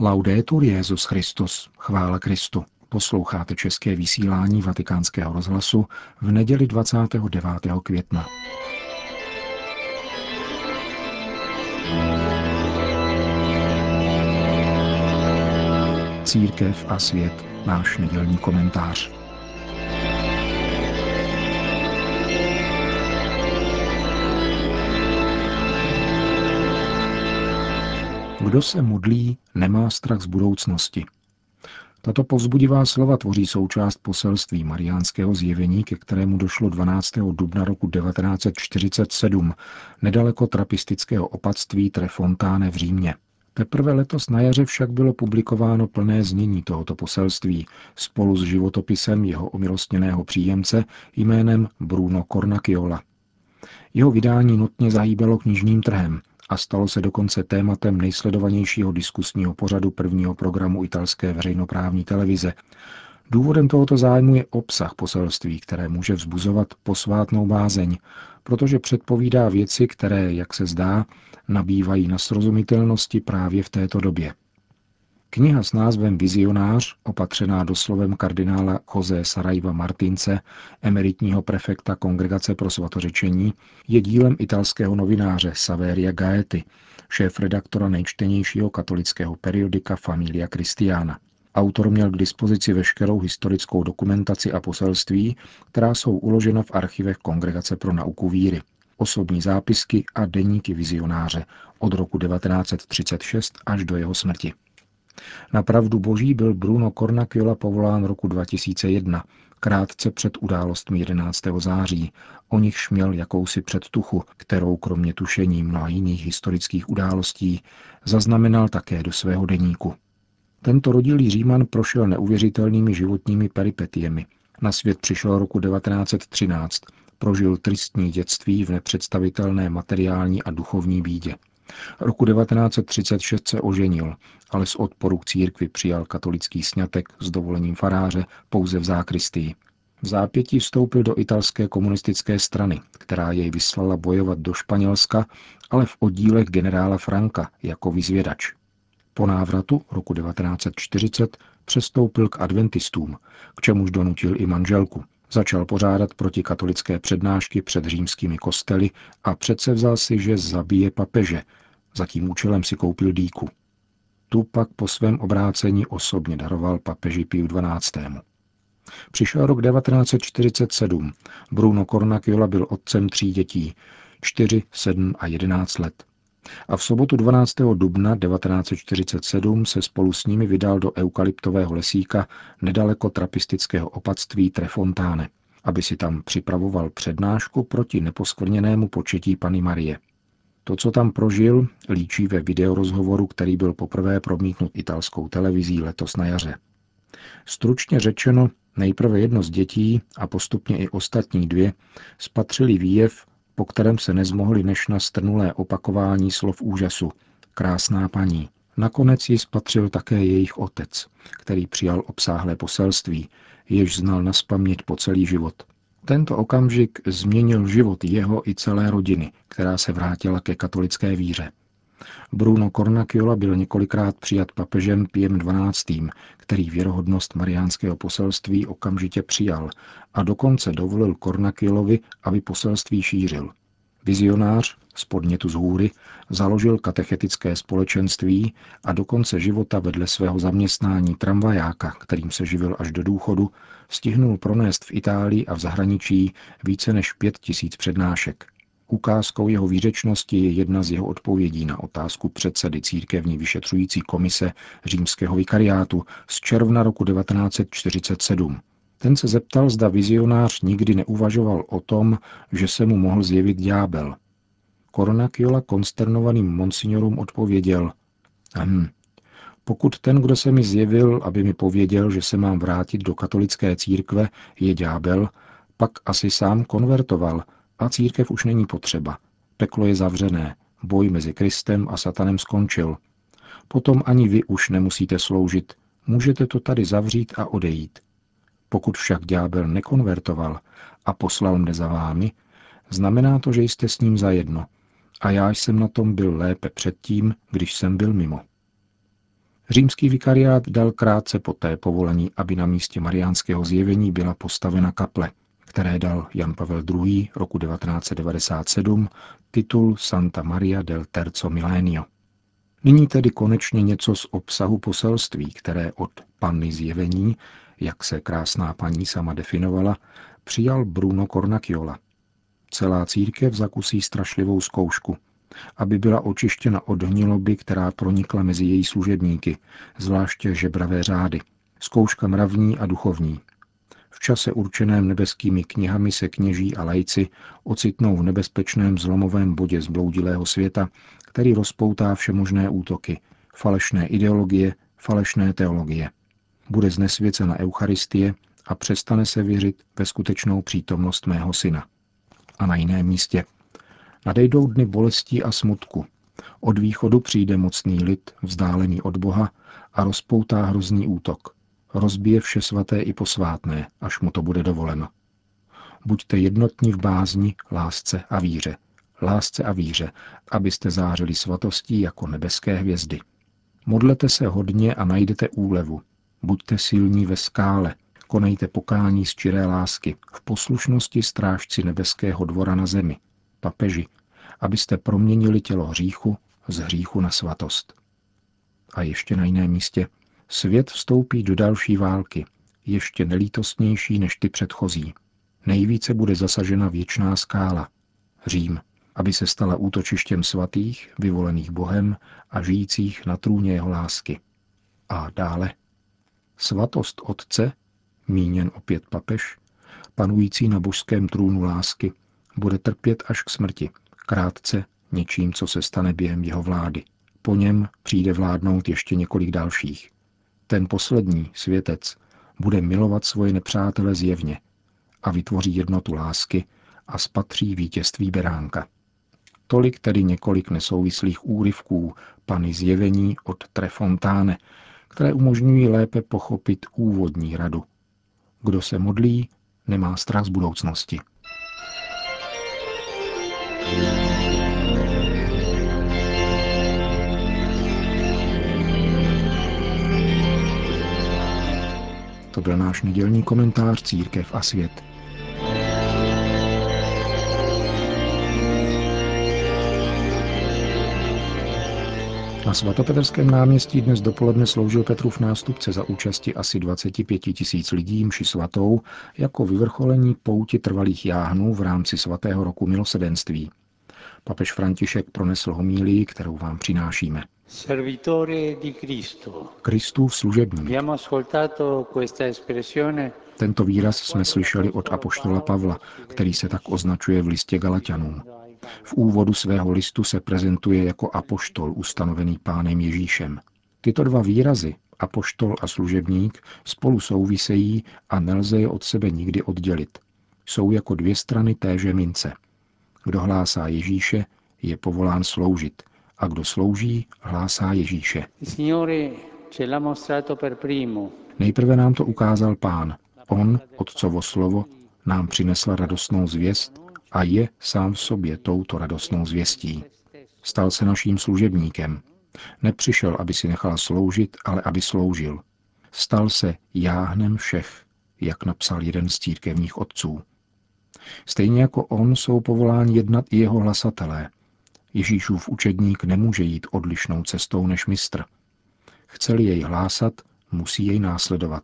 Laudetur Jezus Christus, chvála Kristu. Posloucháte české vysílání Vatikánského rozhlasu v neděli 29. května. Církev a svět, náš nedělní komentář. Kdo se modlí, nemá strach z budoucnosti. Tato povzbudivá slova tvoří součást poselství mariánského zjevení, ke kterému došlo 12. dubna roku 1947, nedaleko trapistického opatství Trefontáne v Římě. Teprve letos na jaře však bylo publikováno plné znění tohoto poselství spolu s životopisem jeho omilostněného příjemce jménem Bruno Cornacchiola. Jeho vydání nutně zahýbalo knižním trhem a stalo se dokonce tématem nejsledovanějšího diskusního pořadu prvního programu italské veřejnoprávní televize. Důvodem tohoto zájmu je obsah poselství, které může vzbuzovat posvátnou bázeň, protože předpovídá věci, které, jak se zdá, nabývají na srozumitelnosti právě v této době. Kniha s názvem Vizionář, opatřená doslovem kardinála Jose Sarajva Martince, emeritního prefekta Kongregace pro svatořečení, je dílem italského novináře Saveria Gaety, šéf-redaktora nejčtenějšího katolického periodika Familia Christiana. Autor měl k dispozici veškerou historickou dokumentaci a poselství, která jsou uložena v archivech Kongregace pro nauku víry osobní zápisky a deníky vizionáře od roku 1936 až do jeho smrti. Na pravdu boží byl Bruno Cornacchiola povolán roku 2001, krátce před událostmi 11. září, o nichž měl jakousi předtuchu, kterou kromě tušení mnoha jiných historických událostí zaznamenal také do svého deníku. Tento rodilý Říman prošel neuvěřitelnými životními peripetiemi. Na svět přišel roku 1913, prožil tristní dětství v nepředstavitelné materiální a duchovní bídě. Roku 1936 se oženil, ale z odporu k církvi přijal katolický sňatek s dovolením faráře pouze v zákristii. V zápětí vstoupil do italské komunistické strany, která jej vyslala bojovat do Španělska, ale v oddílech generála Franka jako vyzvědač. Po návratu roku 1940 přestoupil k adventistům, k čemuž donutil i manželku. Začal pořádat protikatolické přednášky před římskými kostely a vzal si, že zabije papeže. Za tím účelem si koupil dýku. Tu pak po svém obrácení osobně daroval papeži Piu XII. Přišel rok 1947. Bruno Cornacchiola byl otcem tří dětí, 4, 7 a 11 let. A v sobotu 12. dubna 1947 se spolu s nimi vydal do eukalyptového lesíka nedaleko trapistického opatství Trefontáne, aby si tam připravoval přednášku proti neposkvrněnému početí Pany Marie. To, co tam prožil, líčí ve videorozhovoru, který byl poprvé promítnut italskou televizí letos na jaře. Stručně řečeno, nejprve jedno z dětí a postupně i ostatní dvě spatřili výjev, po kterém se nezmohli než na strnulé opakování slov úžasu. Krásná paní. Nakonec ji spatřil také jejich otec, který přijal obsáhlé poselství, jež znal na po celý život. Tento okamžik změnil život jeho i celé rodiny, která se vrátila ke katolické víře. Bruno Cornacchiola byl několikrát přijat papežem Piem XII., který věrohodnost mariánského poselství okamžitě přijal a dokonce dovolil Cornacchiolovi, aby poselství šířil. Vizionář z podnětu z hůry založil katechetické společenství a do konce života vedle svého zaměstnání tramvajáka, kterým se živil až do důchodu, stihnul pronést v Itálii a v zahraničí více než pět tisíc přednášek. Ukázkou jeho výřečnosti je jedna z jeho odpovědí na otázku předsedy církevní vyšetřující komise římského vikariátu z června roku 1947. Ten se zeptal, zda vizionář nikdy neuvažoval o tom, že se mu mohl zjevit ďábel. Koronakiola konsternovaným monsignorům odpověděl, hm, pokud ten, kdo se mi zjevil, aby mi pověděl, že se mám vrátit do katolické církve, je ďábel, pak asi sám konvertoval a církev už není potřeba. Peklo je zavřené, boj mezi Kristem a Satanem skončil. Potom ani vy už nemusíte sloužit, můžete to tady zavřít a odejít. Pokud však ďábel nekonvertoval a poslal mne za vámi, znamená to, že jste s ním zajedno. A já jsem na tom byl lépe předtím, když jsem byl mimo. Římský vikariát dal krátce poté povolení, aby na místě mariánského zjevení byla postavena kaple, které dal Jan Pavel II. roku 1997 titul Santa Maria del Terzo Millennio. Nyní tedy konečně něco z obsahu poselství, které od panny zjevení, jak se krásná paní sama definovala, přijal Bruno Cornacchiola. Celá církev zakusí strašlivou zkoušku, aby byla očištěna od hniloby, která pronikla mezi její služebníky, zvláště žebravé řády. Zkouška mravní a duchovní. V čase určeném nebeskými knihami se kněží a lajci ocitnou v nebezpečném zlomovém bodě zbloudilého světa, který rozpoutá všemožné útoky, falešné ideologie, falešné teologie. Bude znesvěcena Eucharistie a přestane se věřit ve skutečnou přítomnost mého syna. A na jiném místě. Nadejdou dny bolestí a smutku. Od východu přijde mocný lid, vzdálený od Boha, a rozpoutá hrozný útok. Rozbije vše svaté i posvátné, až mu to bude dovoleno. Buďte jednotní v bázni, lásce a víře. Lásce a víře, abyste zářili svatostí jako nebeské hvězdy. Modlete se hodně a najdete úlevu. Buďte silní ve skále, konejte pokání z čiré lásky, v poslušnosti strážci nebeského dvora na zemi, papeži, abyste proměnili tělo hříchu z hříchu na svatost. A ještě na jiném místě. Svět vstoupí do další války, ještě nelítostnější než ty předchozí. Nejvíce bude zasažena věčná skála, Řím, aby se stala útočištěm svatých, vyvolených Bohem a žijících na trůně jeho lásky. A dále. Svatost Otce, míněn opět papež, panující na božském trůnu lásky, bude trpět až k smrti, krátce něčím, co se stane během jeho vlády. Po něm přijde vládnout ještě několik dalších. Ten poslední, světec, bude milovat svoje nepřátele zjevně a vytvoří jednotu lásky a spatří vítězství beránka. Tolik tedy několik nesouvislých úryvků pany zjevení od Trefontáne, které umožňují lépe pochopit úvodní radu. Kdo se modlí, nemá strach z budoucnosti. To byl náš nedělní komentář Církev a svět. Na svatopetrském náměstí dnes dopoledne sloužil Petrův nástupce za účasti asi 25 tisíc lidí mši svatou jako vyvrcholení pouti trvalých jáhnů v rámci svatého roku milosedenství. Papež František pronesl homílii, kterou vám přinášíme. Servitore di Cristo. Kristův služebník. Tento výraz jsme slyšeli od apoštola Pavla, který se tak označuje v listě Galatianům. V úvodu svého listu se prezentuje jako apoštol ustanovený pánem Ježíšem. Tyto dva výrazy, apoštol a služebník, spolu souvisejí a nelze je od sebe nikdy oddělit. Jsou jako dvě strany téže mince. Kdo hlásá Ježíše, je povolán sloužit, a kdo slouží, hlásá Ježíše. Nejprve nám to ukázal pán. On, otcovo slovo, nám přinesl radostnou zvěst a je sám v sobě touto radostnou zvěstí. Stal se naším služebníkem. Nepřišel, aby si nechal sloužit, ale aby sloužil. Stal se jáhnem všech, jak napsal jeden z církevních otců. Stejně jako on jsou povoláni jednat i jeho hlasatelé. Ježíšův učedník nemůže jít odlišnou cestou než mistr. Chceli jej hlásat, musí jej následovat,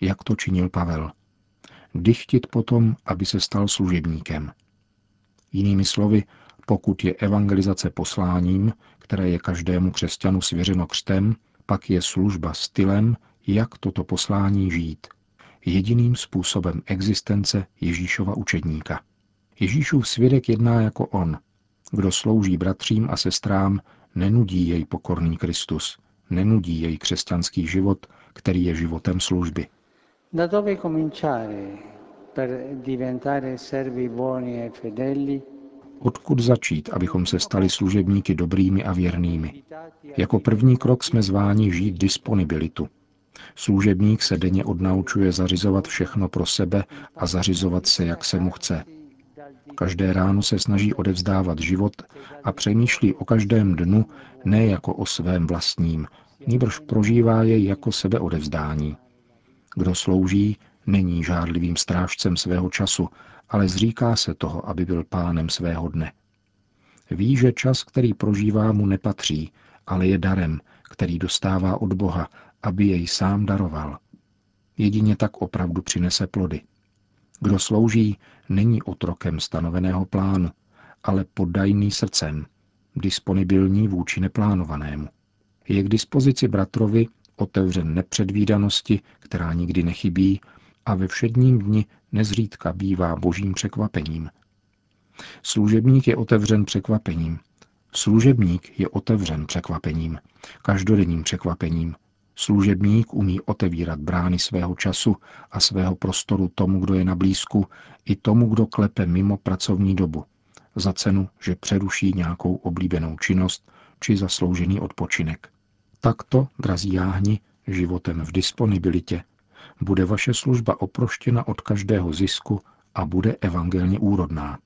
jak to činil Pavel. Dychtit potom, aby se stal služebníkem. Jinými slovy, pokud je evangelizace posláním, které je každému křesťanu svěřeno křtem, pak je služba stylem, jak toto poslání žít. Jediným způsobem existence Ježíšova učedníka. Ježíšův svědek jedná jako on. Kdo slouží bratřím a sestrám, nenudí jej pokorný Kristus, nenudí jej křesťanský život, který je životem služby. Da dove cominciare E Odkud začít, abychom se stali služebníky dobrými a věrnými? Jako první krok jsme zváni žít disponibilitu. Služebník se denně odnaučuje zařizovat všechno pro sebe a zařizovat se, jak se mu chce. Každé ráno se snaží odevzdávat život a přemýšlí o každém dnu ne jako o svém vlastním, níbrž prožívá jej jako sebeodevzdání. Kdo slouží, není žádlivým strážcem svého času, ale zříká se toho, aby byl pánem svého dne. Ví, že čas, který prožívá, mu nepatří, ale je darem, který dostává od Boha, aby jej sám daroval. Jedině tak opravdu přinese plody. Kdo slouží, není otrokem stanoveného plánu, ale poddajný srdcem, disponibilní vůči neplánovanému. Je k dispozici bratrovi, otevřen nepředvídanosti, která nikdy nechybí, a ve všedním dni nezřídka bývá božím překvapením. Služebník je otevřen překvapením. Služebník je otevřen překvapením, každodenním překvapením. Služebník umí otevírat brány svého času a svého prostoru tomu, kdo je na blízku, i tomu, kdo klepe mimo pracovní dobu, za cenu, že přeruší nějakou oblíbenou činnost či zasloužený odpočinek. Takto, drazí jáhni, životem v disponibilitě, bude vaše služba oproštěna od každého zisku a bude evangelně úrodná.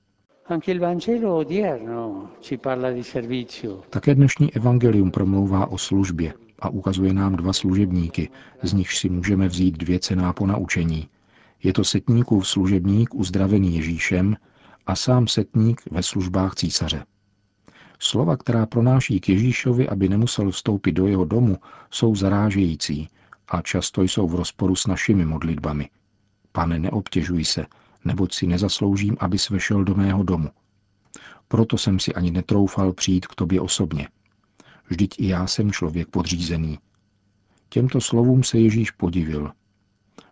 Také dnešní evangelium promlouvá o službě a ukazuje nám dva služebníky, z nichž si můžeme vzít dvě cená po naučení. Je to setníkův služebník uzdravený Ježíšem a sám setník ve službách císaře. Slova, která pronáší k Ježíšovi, aby nemusel vstoupit do jeho domu, jsou zarážející a často jsou v rozporu s našimi modlitbami. Pane, neobtěžuj se, neboť si nezasloužím, aby svešel do mého domu. Proto jsem si ani netroufal přijít k tobě osobně. Vždyť i já jsem člověk podřízený. Těmto slovům se Ježíš podivil.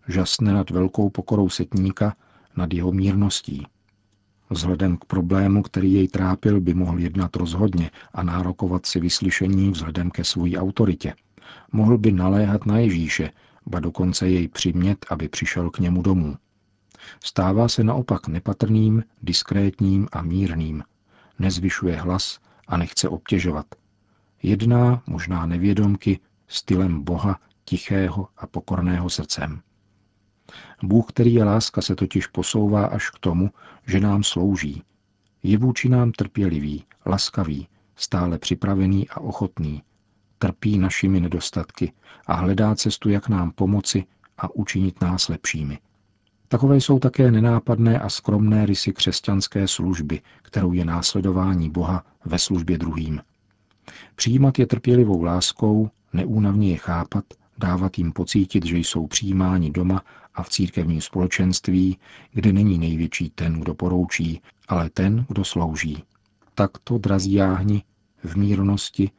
Žasne nad velkou pokorou setníka, nad jeho mírností. Vzhledem k problému, který jej trápil, by mohl jednat rozhodně a nárokovat si vyslyšení vzhledem ke své autoritě. Mohl by naléhat na Ježíše, ba dokonce jej přimět, aby přišel k němu domů. Stává se naopak nepatrným, diskrétním a mírným. Nezvyšuje hlas a nechce obtěžovat. Jedná, možná nevědomky, stylem Boha, tichého a pokorného srdcem. Bůh, který je láska, se totiž posouvá až k tomu, že nám slouží. Je vůči nám trpělivý, laskavý, stále připravený a ochotný. Trpí našimi nedostatky a hledá cestu, jak nám pomoci a učinit nás lepšími. Takové jsou také nenápadné a skromné rysy křesťanské služby, kterou je následování Boha ve službě druhým. Přijímat je trpělivou láskou, neúnavně je chápat, dávat jim pocítit, že jsou přijímáni doma a v církevním společenství, kde není největší ten, kdo poroučí, ale ten, kdo slouží. Takto, drazí jáhni, v mírnosti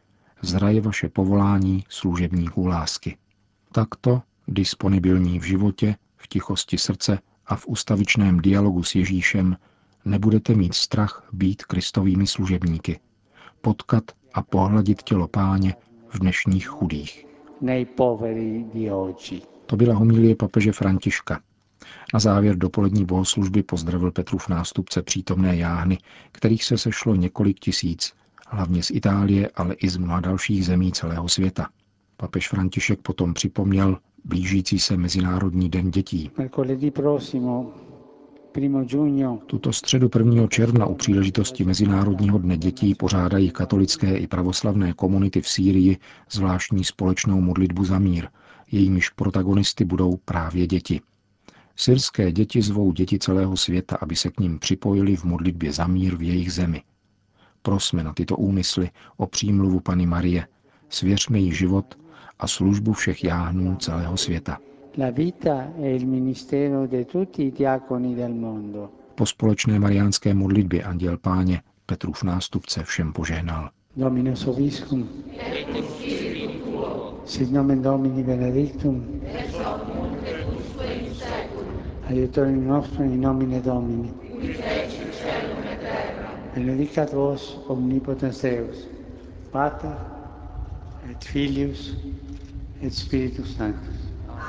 zraje vaše povolání služebníků lásky. Takto, disponibilní v životě, v tichosti srdce a v ustavičném dialogu s Ježíšem, nebudete mít strach být kristovými služebníky, potkat a pohladit tělo páně v dnešních chudých. To byla homilie papeže Františka. Na závěr dopolední bohoslužby pozdravil Petrův nástupce přítomné jáhny, kterých se sešlo několik tisíc, hlavně z Itálie, ale i z mnoha dalších zemí celého světa. Papež František potom připomněl blížící se Mezinárodní den dětí. Tuto středu 1. června u příležitosti Mezinárodního dne dětí pořádají katolické i pravoslavné komunity v Sýrii zvláštní společnou modlitbu za mír. Jejímiž protagonisty budou právě děti. Syrské děti zvou děti celého světa, aby se k ním připojili v modlitbě za mír v jejich zemi. Prosme na tyto úmysly o přímluvu Pany Marie, svěřme jí život a službu všech jáhnů celého světa. Po společné mariánské modlitbě Anděl Páně Petrův nástupce všem požehnal. Dominus obiscum. Sit nomen Domini benedictum. Aiutorium nostrum in nomine Domini. Benedicat vos omnipotens Deus, Pater et Filius et Spiritus Sanctus.